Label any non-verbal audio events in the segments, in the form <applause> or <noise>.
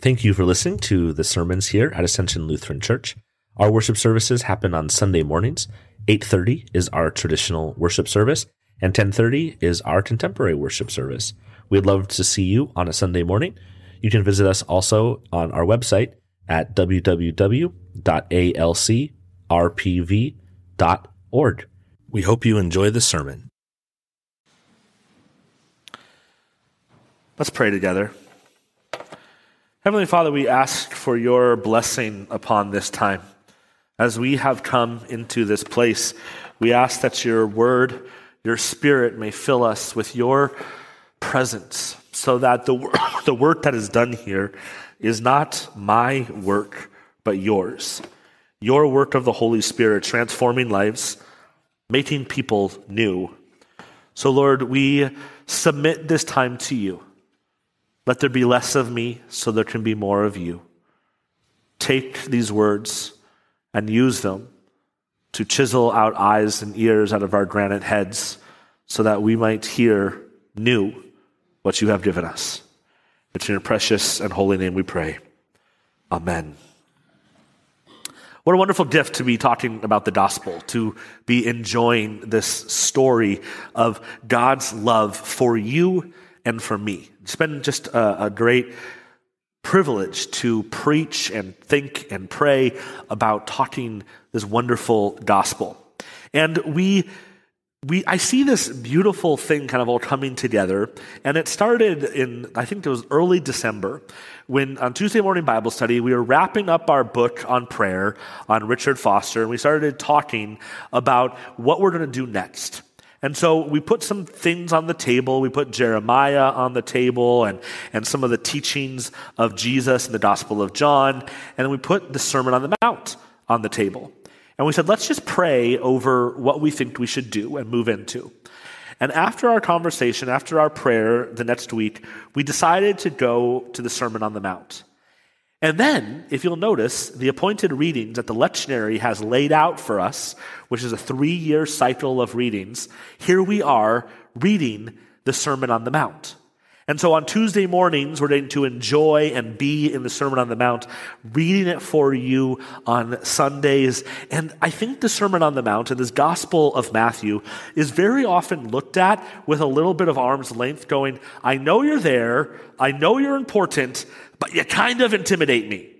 Thank you for listening to the sermons here at Ascension Lutheran Church. Our worship services happen on Sunday mornings. 8:30 is our traditional worship service and 10:30 is our contemporary worship service. We'd love to see you on a Sunday morning. You can visit us also on our website at www.alcrpv.org. We hope you enjoy the sermon. Let's pray together. Heavenly Father, we ask for your blessing upon this time. As we have come into this place, we ask that your word, your spirit may fill us with your presence so that the, <coughs> the work that is done here is not my work, but yours. Your work of the Holy Spirit, transforming lives, making people new. So, Lord, we submit this time to you. Let there be less of me so there can be more of you. Take these words and use them to chisel out eyes and ears out of our granite heads so that we might hear new what you have given us. It's in your precious and holy name we pray. Amen. What a wonderful gift to be talking about the gospel, to be enjoying this story of God's love for you and for me. It's been just a, a great privilege to preach and think and pray about talking this wonderful gospel. And we we I see this beautiful thing kind of all coming together, and it started in I think it was early December when on Tuesday morning Bible study we were wrapping up our book on prayer on Richard Foster, and we started talking about what we're going to do next. And so we put some things on the table. We put Jeremiah on the table and, and some of the teachings of Jesus in the Gospel of John. And then we put the Sermon on the Mount on the table. And we said, let's just pray over what we think we should do and move into. And after our conversation, after our prayer the next week, we decided to go to the Sermon on the Mount. And then, if you'll notice, the appointed readings that the lectionary has laid out for us, which is a three year cycle of readings, here we are reading the Sermon on the Mount. And so on Tuesday mornings, we're going to enjoy and be in the Sermon on the Mount, reading it for you on Sundays. And I think the Sermon on the Mount and this Gospel of Matthew is very often looked at with a little bit of arm's length, going, I know you're there, I know you're important, but you kind of intimidate me.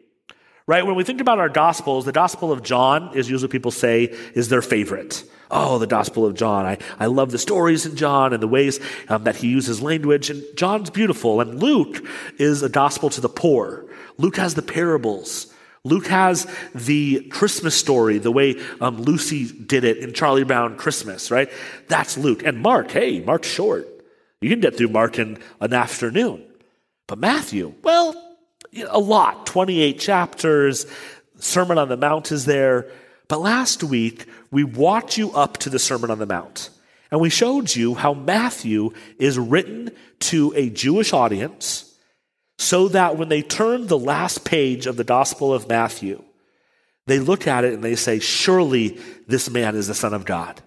Right? When we think about our Gospels, the Gospel of John is usually people say is their favorite. Oh, the Gospel of John. I, I love the stories in John and the ways um, that he uses language. And John's beautiful. And Luke is a gospel to the poor. Luke has the parables. Luke has the Christmas story, the way um, Lucy did it in Charlie Brown Christmas, right? That's Luke. And Mark, hey, Mark's short. You can get through Mark in an afternoon. But Matthew, well, a lot 28 chapters, Sermon on the Mount is there. But last week, we walked you up to the Sermon on the Mount. And we showed you how Matthew is written to a Jewish audience so that when they turn the last page of the Gospel of Matthew, they look at it and they say, Surely this man is the Son of God.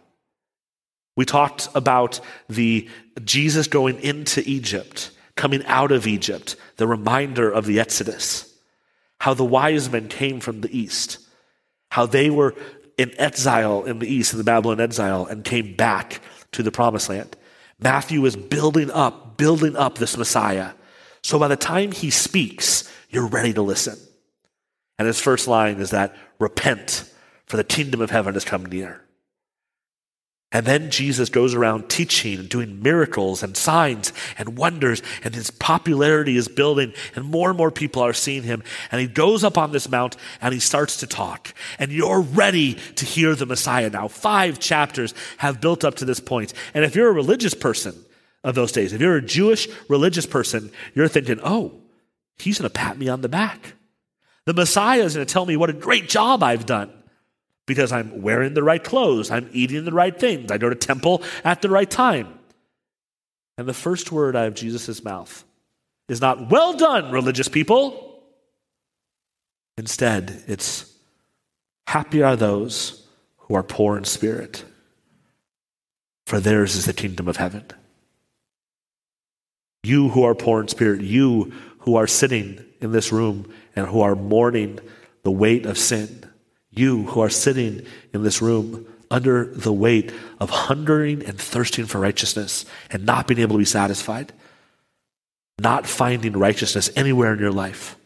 We talked about the Jesus going into Egypt coming out of Egypt, the reminder of the Exodus, how the wise men came from the east, how they were in exile in the east, in the Babylon exile, and came back to the promised land. Matthew is building up, building up this Messiah. So by the time he speaks, you're ready to listen. And his first line is that repent, for the kingdom of heaven has come near. And then Jesus goes around teaching and doing miracles and signs and wonders, and his popularity is building, and more and more people are seeing him. And he goes up on this mount and he starts to talk. And you're ready to hear the Messiah now. Five chapters have built up to this point. And if you're a religious person of those days, if you're a Jewish religious person, you're thinking, oh, he's going to pat me on the back. The Messiah is going to tell me what a great job I've done because I'm wearing the right clothes, I'm eating the right things, I go to temple at the right time. And the first word out of Jesus' mouth is not, well done, religious people. Instead, it's, happy are those who are poor in spirit, for theirs is the kingdom of heaven. You who are poor in spirit, you who are sitting in this room and who are mourning the weight of sin. You who are sitting in this room under the weight of hungering and thirsting for righteousness and not being able to be satisfied, not finding righteousness anywhere in your life,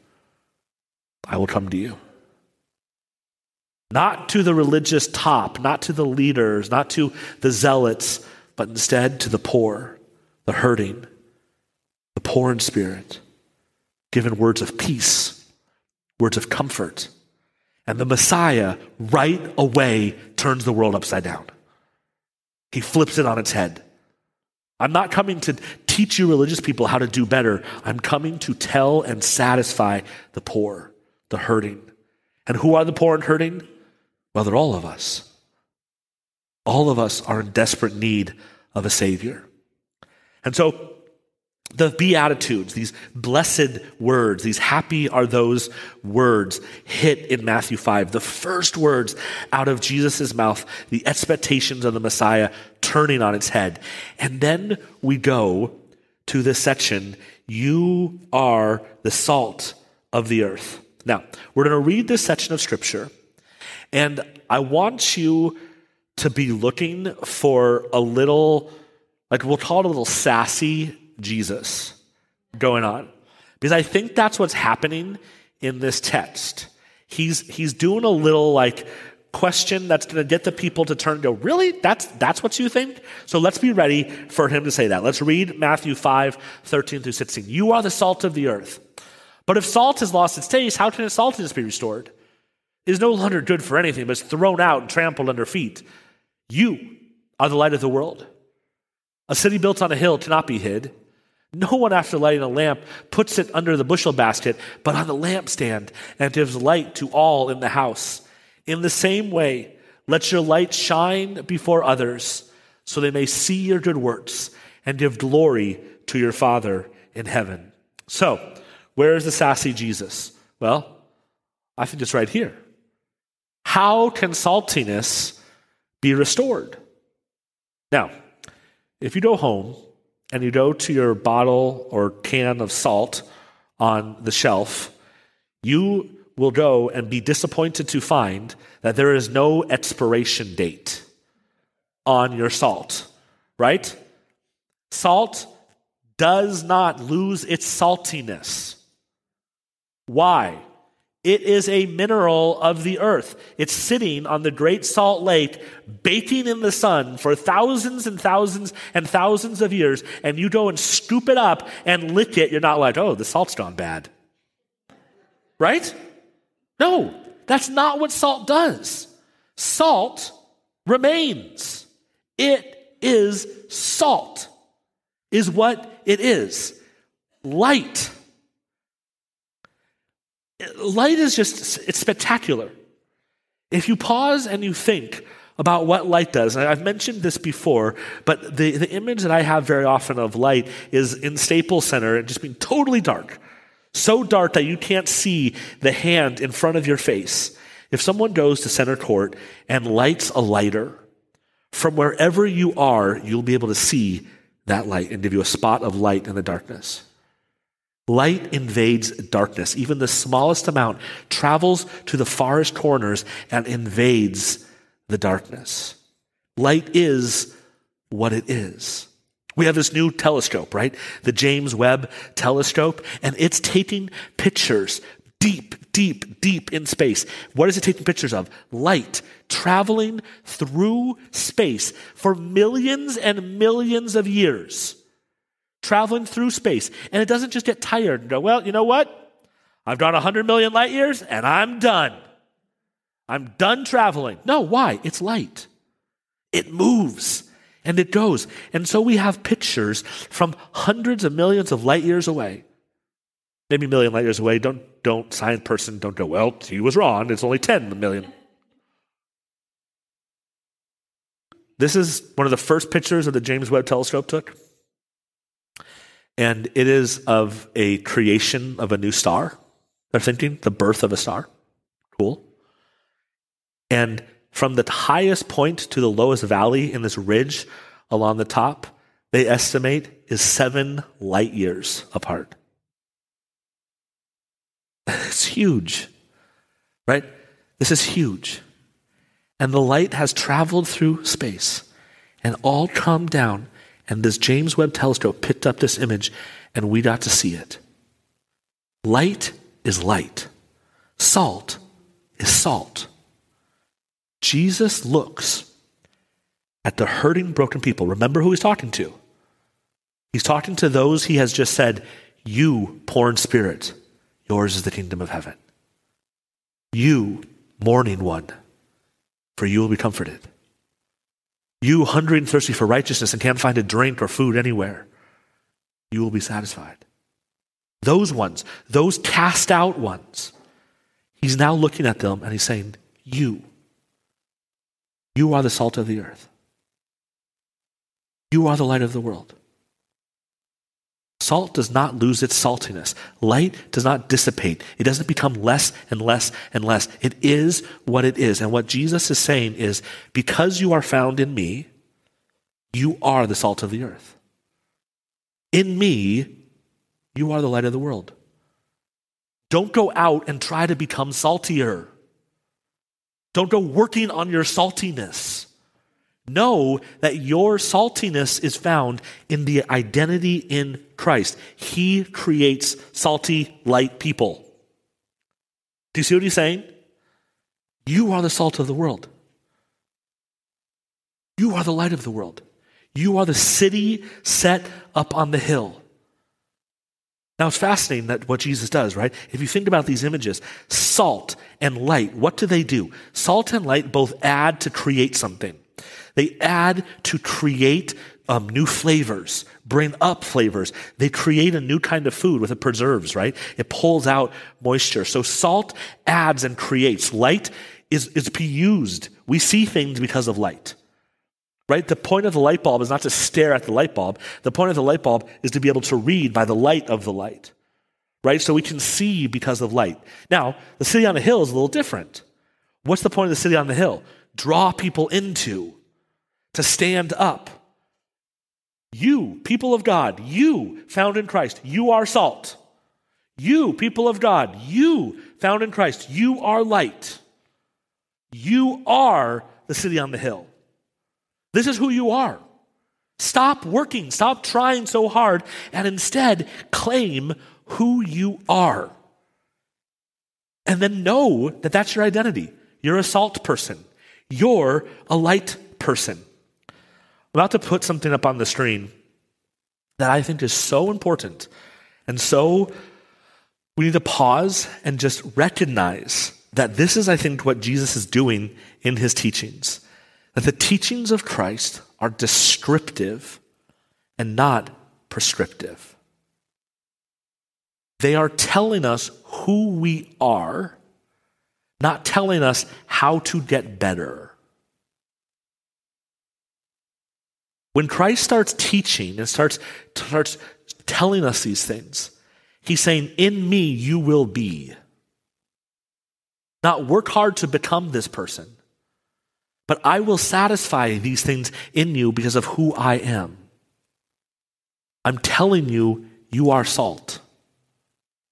I will come to you. Not to the religious top, not to the leaders, not to the zealots, but instead to the poor, the hurting, the poor in spirit, given words of peace, words of comfort and the Messiah right away turns the world upside down. He flips it on its head. I'm not coming to teach you religious people how to do better. I'm coming to tell and satisfy the poor, the hurting. And who are the poor and hurting? Well, they're all of us. All of us are in desperate need of a Savior. And so the Beatitudes, these blessed words, these happy are those words hit in Matthew 5. The first words out of Jesus' mouth, the expectations of the Messiah turning on its head. And then we go to this section, you are the salt of the earth. Now, we're going to read this section of scripture, and I want you to be looking for a little, like we'll call it a little sassy Jesus going on. Because I think that's what's happening in this text. He's, he's doing a little like question that's going to get the people to turn and go, really? That's, that's what you think? So let's be ready for him to say that. Let's read Matthew 5, 13 through 16. You are the salt of the earth. But if salt has lost its taste, how can its saltiness be restored? It is no longer good for anything, but is thrown out and trampled under feet. You are the light of the world. A city built on a hill cannot be hid. No one, after lighting a lamp, puts it under the bushel basket, but on the lampstand, and gives light to all in the house. In the same way, let your light shine before others, so they may see your good works and give glory to your Father in heaven. So, where is the sassy Jesus? Well, I think it's right here. How can saltiness be restored? Now, if you go home and you go to your bottle or can of salt on the shelf, you will go and be disappointed to find that there is no expiration date on your salt, right? Salt does not lose its saltiness. Why? It is a mineral of the earth. It's sitting on the Great Salt Lake, baking in the sun for thousands and thousands and thousands of years, and you go and scoop it up and lick it. You're not like, oh, the salt's gone bad. Right? No, that's not what salt does. Salt remains. It is salt, is what it is. Light light is just, it's spectacular. If you pause and you think about what light does, and I've mentioned this before, but the, the image that I have very often of light is in Staples Center and just being totally dark. So dark that you can't see the hand in front of your face. If someone goes to center court and lights a lighter, from wherever you are, you'll be able to see that light and give you a spot of light in the darkness. Light invades darkness. Even the smallest amount travels to the farthest corners and invades the darkness. Light is what it is. We have this new telescope, right? The James Webb telescope, and it's taking pictures deep, deep, deep in space. What is it taking pictures of? Light traveling through space for millions and millions of years traveling through space. And it doesn't just get tired and go, well, you know what? I've gone 100 million light years and I'm done. I'm done traveling. No, why? It's light. It moves and it goes. And so we have pictures from hundreds of millions of light years away. Maybe a million light years away. Don't, don't, science person, don't go, well, he was wrong. It's only 10 million. This is one of the first pictures that the James Webb telescope took. And it is of a creation of a new star. They're thinking the birth of a star. Cool. And from the highest point to the lowest valley in this ridge along the top, they estimate is seven light years apart. <laughs> It's huge, right? This is huge. And the light has traveled through space and all come down. And this James Webb telescope picked up this image and we got to see it. Light is light, salt is salt. Jesus looks at the hurting, broken people. Remember who he's talking to. He's talking to those he has just said, You, poor in spirit, yours is the kingdom of heaven. You, mourning one, for you will be comforted. You, hungry and thirsty for righteousness and can't find a drink or food anywhere, you will be satisfied. Those ones, those cast out ones, he's now looking at them and he's saying, You, you are the salt of the earth. You are the light of the world. Salt does not lose its saltiness. Light does not dissipate. It doesn't become less and less and less. It is what it is. And what Jesus is saying is because you are found in me, you are the salt of the earth. In me, you are the light of the world. Don't go out and try to become saltier. Don't go working on your saltiness. Know that your saltiness is found in the identity in Christ. He creates salty, light people. Do you see what he's saying? You are the salt of the world. You are the light of the world. You are the city set up on the hill. Now it's fascinating that what Jesus does, right? If you think about these images, salt and light, what do they do? Salt and light both add to create something. They add to create um, new flavors, bring up flavors. They create a new kind of food with the preserves, right? It pulls out moisture. So salt adds and creates. Light is, is be used. We see things because of light. Right? The point of the light bulb is not to stare at the light bulb. The point of the light bulb is to be able to read by the light of the light. Right? So we can see because of light. Now, the city on the hill is a little different. What's the point of the city on the hill? Draw people into to stand up. You, people of God, you found in Christ, you are salt. You, people of God, you found in Christ, you are light. You are the city on the hill. This is who you are. Stop working, stop trying so hard, and instead claim who you are. And then know that that's your identity. You're a salt person, you're a light person. About to put something up on the screen that I think is so important. And so we need to pause and just recognize that this is, I think, what Jesus is doing in his teachings. That the teachings of Christ are descriptive and not prescriptive. They are telling us who we are, not telling us how to get better. When Christ starts teaching and starts, starts telling us these things, he's saying, In me you will be. Not work hard to become this person, but I will satisfy these things in you because of who I am. I'm telling you, you are salt.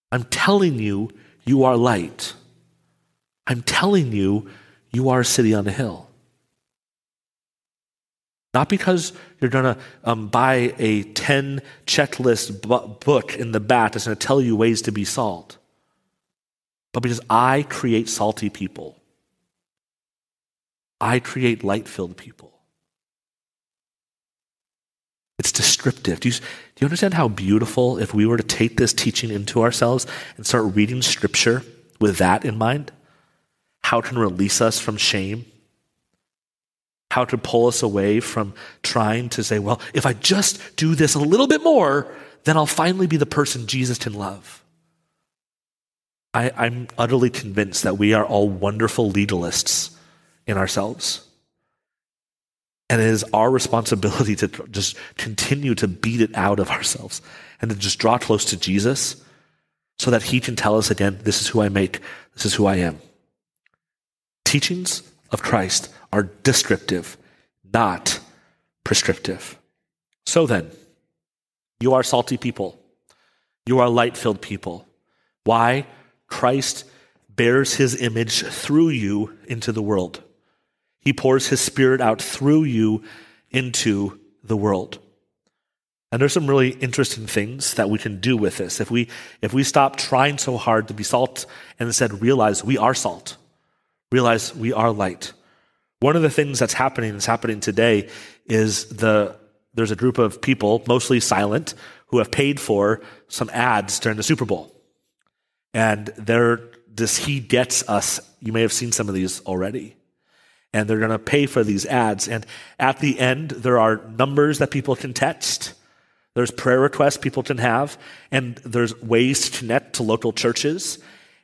I'm telling you, you are light. I'm telling you, you are a city on a hill. Not because you're going to um, buy a 10 checklist bu- book in the back that's going to tell you ways to be salt, but because I create salty people. I create light filled people. It's descriptive. Do you, do you understand how beautiful if we were to take this teaching into ourselves and start reading scripture with that in mind? How it can release us from shame how to pull us away from trying to say, well, if I just do this a little bit more, then I'll finally be the person Jesus can love. I, I'm utterly convinced that we are all wonderful legalists in ourselves. And it is our responsibility to just continue to beat it out of ourselves and to just draw close to Jesus so that he can tell us again, this is who I make, this is who I am. Teachings of Christ are descriptive, not prescriptive. So then, you are salty people. You are light filled people. Why? Christ bears his image through you into the world. He pours his spirit out through you into the world. And there's some really interesting things that we can do with this. If we, if we stop trying so hard to be salt and instead realize we are salt, realize we are light. One of the things that's happening, that's happening today, is the, there's a group of people, mostly silent, who have paid for some ads during the Super Bowl. And they're, this He Gets Us, you may have seen some of these already and they're going to pay for these ads. And at the end, there are numbers that people can text. There's prayer requests people can have, and there's ways to connect to local churches.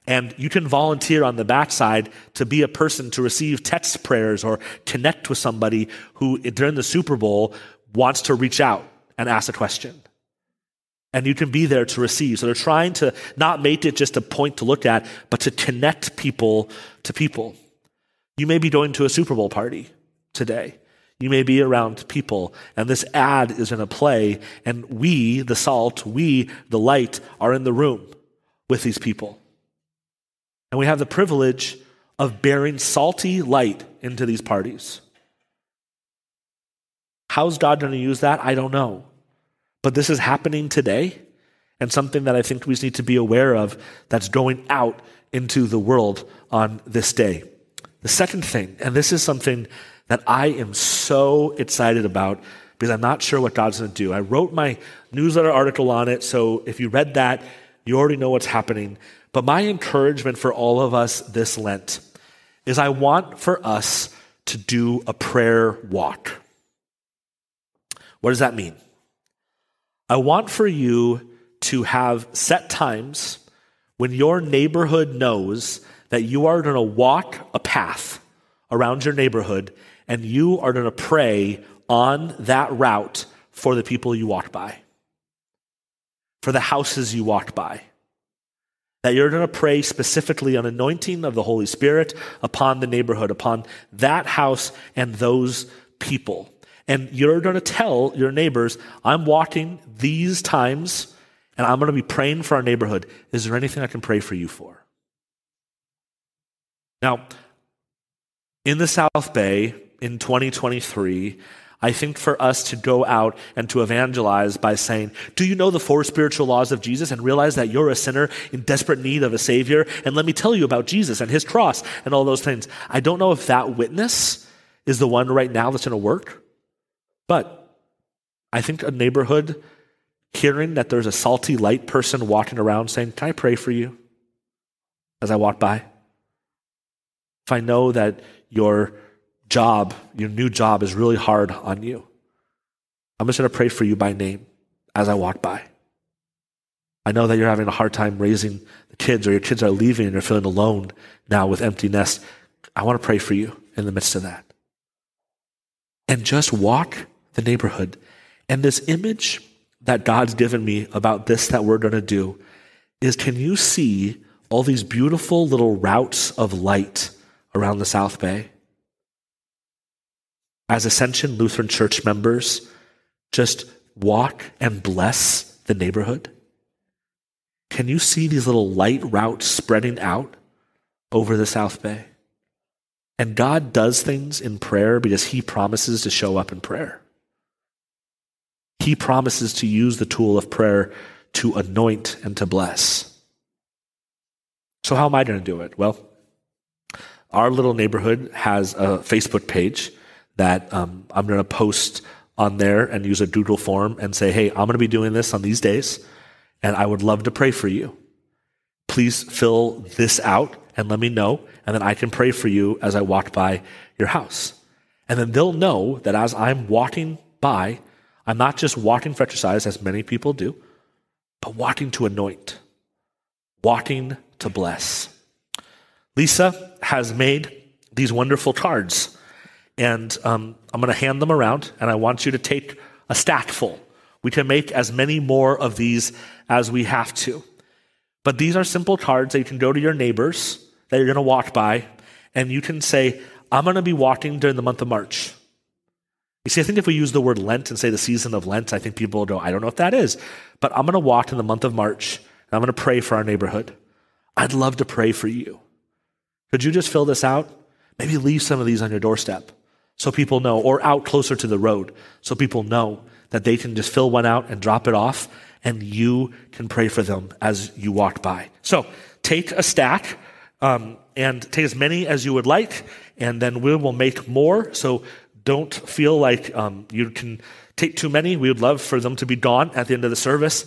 And you can volunteer on the backside to be a person to receive text prayers or connect with somebody who, during the Super Bowl, wants to reach out and ask a question. And you can be there to receive. So they're trying to not make it just a point to look at, but to connect people to people. You may be going to a Super Bowl party today. You may be around people, and this ad is in a play, and we, the salt, we, the light, are in the room with these people. And we have the privilege of bearing salty light into these parties. How's God going to use that? I don't know. But this is happening today, and something that I think we need to be aware of that's going out into the world on this day. The second thing, and this is something that I am so excited about because I'm not sure what God's going to do. I wrote my newsletter article on it, so if you read that, you already know what's happening. But my encouragement for all of us this Lent is I want for us to do a prayer walk. What does that mean? I want for you to have set times when your neighborhood knows that you are going to walk a path around your neighborhood and you are going to pray on that route for the people you walk by, for the houses you walk by. That you're going to pray specifically on anointing of the Holy Spirit upon the neighborhood, upon that house and those people. And you're going to tell your neighbors, I'm walking these times and I'm going to be praying for our neighborhood. Is there anything I can pray for you for? Now, in the South Bay in 2023, I think for us to go out and to evangelize by saying, Do you know the four spiritual laws of Jesus and realize that you're a sinner in desperate need of a Savior? And let me tell you about Jesus and His cross and all those things. I don't know if that witness is the one right now that's going to work, but I think a neighborhood hearing that there's a salty light person walking around saying, Can I pray for you as I walk by? if I know that your job, your new job is really hard on you, I'm just going to pray for you by name as I walk by. I know that you're having a hard time raising the kids or your kids are leaving and you're feeling alone now with empty nest. I want to pray for you in the midst of that. And just walk the neighborhood. And this image that God's given me about this that we're going to do is can you see all these beautiful little routes of light around the South Bay. As Ascension Lutheran Church members, just walk and bless the neighborhood. Can you see these little light routes spreading out over the South Bay? And God does things in prayer because He promises to show up in prayer. He promises to use the tool of prayer to anoint and to bless. So, how am I going to do it? Well, our little neighborhood has a Facebook page that um, I'm going to post on there and use a Google form and say, hey, I'm going to be doing this on these days, and I would love to pray for you. Please fill this out and let me know, and then I can pray for you as I walk by your house. And then they'll know that as I'm walking by, I'm not just walking for exercise, as many people do, but walking to anoint, walking to bless. Lisa has made these wonderful cards, and um, I'm going to hand them around, and I want you to take a stack full. We can make as many more of these as we have to. But these are simple cards that you can go to your neighbors that you're going to walk by, and you can say, I'm going to be walking during the month of March. You see, I think if we use the word Lent and say the season of Lent, I think people will go, I don't know what that is. But I'm going to walk in the month of March, and I'm going to pray for our neighborhood. I'd love to pray for you. Could you just fill this out? Maybe leave some of these on your doorstep so people know, or out closer to the road so people know that they can just fill one out and drop it off and you can pray for them as you walk by. So take a stack um, and take as many as you would like, and then we will make more. So don't feel like um, you can take too many. We would love for them to be gone at the end of the service.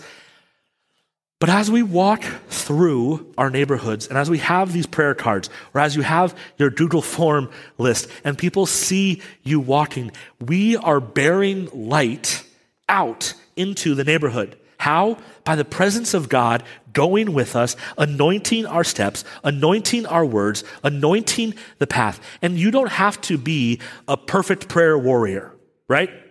But as we walk through our neighborhoods and as we have these prayer cards or as you have your Google form list and people see you walking, we are bearing light out into the neighborhood. How? By the presence of God going with us, anointing our steps, anointing our words, anointing the path. And you don't have to be a perfect prayer warrior, right?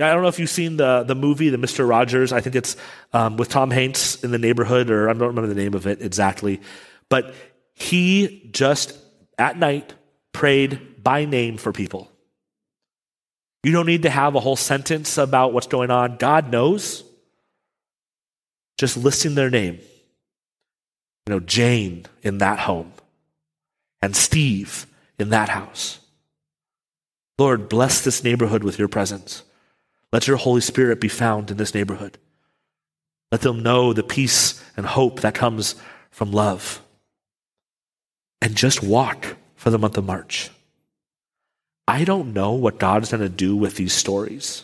I don't know if you've seen the, the movie, the Mr. Rogers. I think it's um, with Tom Hanks in the neighborhood, or I don't remember the name of it exactly. But he just at night prayed by name for people. You don't need to have a whole sentence about what's going on. God knows just listing their name. You know, Jane in that home and Steve in that house. Lord, bless this neighborhood with your presence. Let your Holy Spirit be found in this neighborhood. Let them know the peace and hope that comes from love. And just walk for the month of March. I don't know what God is going to do with these stories.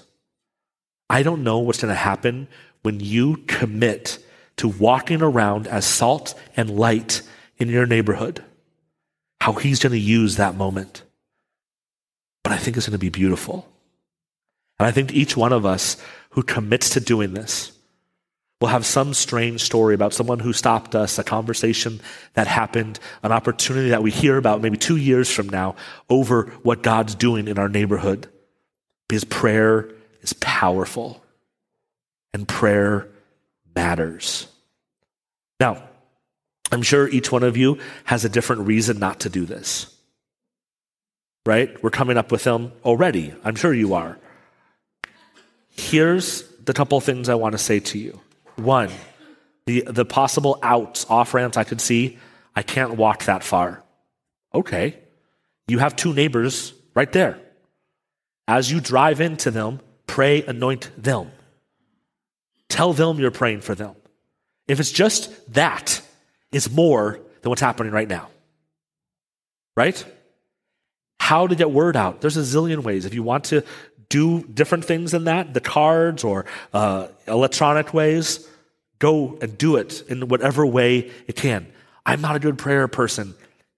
I don't know what's going to happen when you commit to walking around as salt and light in your neighborhood, how he's going to use that moment. But I think it's going to be beautiful. And I think each one of us who commits to doing this will have some strange story about someone who stopped us, a conversation that happened, an opportunity that we hear about maybe two years from now over what God's doing in our neighborhood. Because prayer is powerful and prayer matters. Now, I'm sure each one of you has a different reason not to do this. Right? We're coming up with them already. I'm sure you are. Here's the couple things I want to say to you. One, the, the possible outs, off ramps I could see, I can't walk that far. Okay. You have two neighbors right there. As you drive into them, pray, anoint them. Tell them you're praying for them. If it's just that, it's more than what's happening right now. Right? How to get word out? There's a zillion ways. If you want to do different things than that, the cards or uh, electronic ways, go and do it in whatever way it can. I'm not a good prayer person.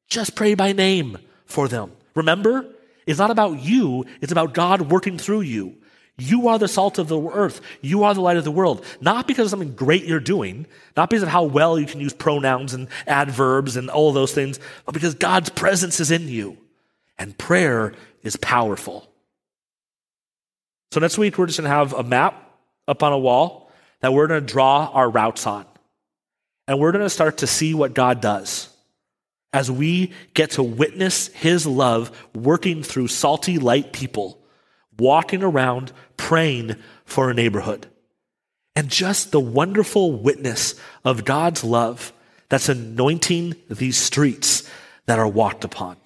Just pray by name for them. Remember, it's not about you, it's about God working through you. You are the salt of the earth. You are the light of the world. Not because of something great you're doing, not because of how well you can use pronouns and adverbs and all those things, but because God's presence is in you. And prayer is powerful. So next week, we're just going to have a map up on a wall that we're going to draw our routes on. And we're going to start to see what God does as we get to witness his love working through salty, light people walking around praying for a neighborhood. And just the wonderful witness of God's love that's anointing these streets that are walked upon.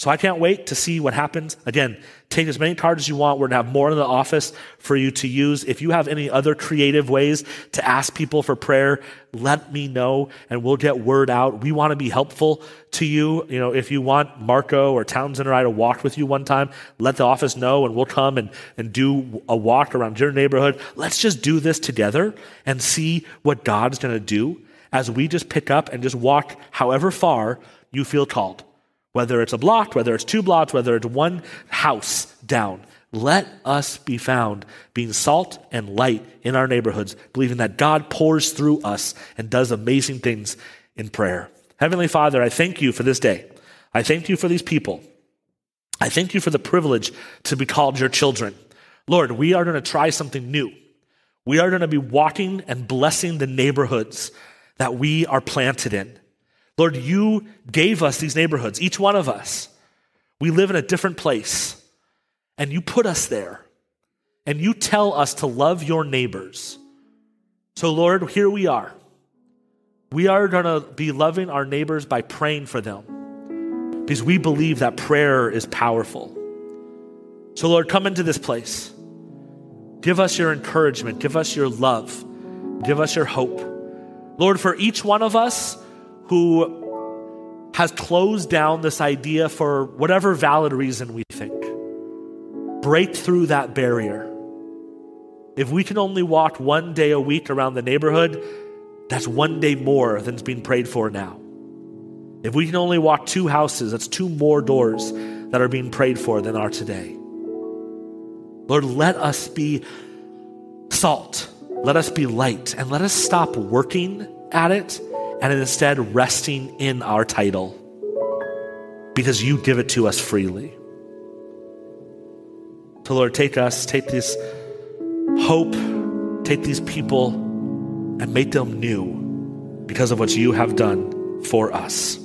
So I can't wait to see what happens. Again, take as many cards as you want. We're going to have more in the office for you to use. If you have any other creative ways to ask people for prayer, let me know and we'll get word out. We want to be helpful to you. You know, if you want Marco or Townsend or I to walk with you one time, let the office know and we'll come and, and do a walk around your neighborhood. Let's just do this together and see what God's going to do as we just pick up and just walk however far you feel called. Whether it's a block, whether it's two blocks, whether it's one house down, let us be found being salt and light in our neighborhoods, believing that God pours through us and does amazing things in prayer. Heavenly Father, I thank you for this day. I thank you for these people. I thank you for the privilege to be called your children. Lord, we are going to try something new. We are going to be walking and blessing the neighborhoods that we are planted in. Lord, you gave us these neighborhoods, each one of us. We live in a different place, and you put us there, and you tell us to love your neighbors. So, Lord, here we are. we are going to be loving our neighbors by praying for them because we believe that prayer is powerful. So, Lord, come into this place. Give us your encouragement. Give us your love. Give us your hope. Lord, for each one of us who has closed down this idea for whatever valid reason we think, break through that barrier. If we can only walk one day a week around the neighborhood, that's one day more than's being prayed for now. If we can only walk two houses, that's two more doors that are being prayed for than are today. Lord, let us be salt, let us be light, and let us stop working at it and instead resting in our title because you give it to us freely. So, Lord, take us, take this hope, take these people and make them new because of what you have done for us.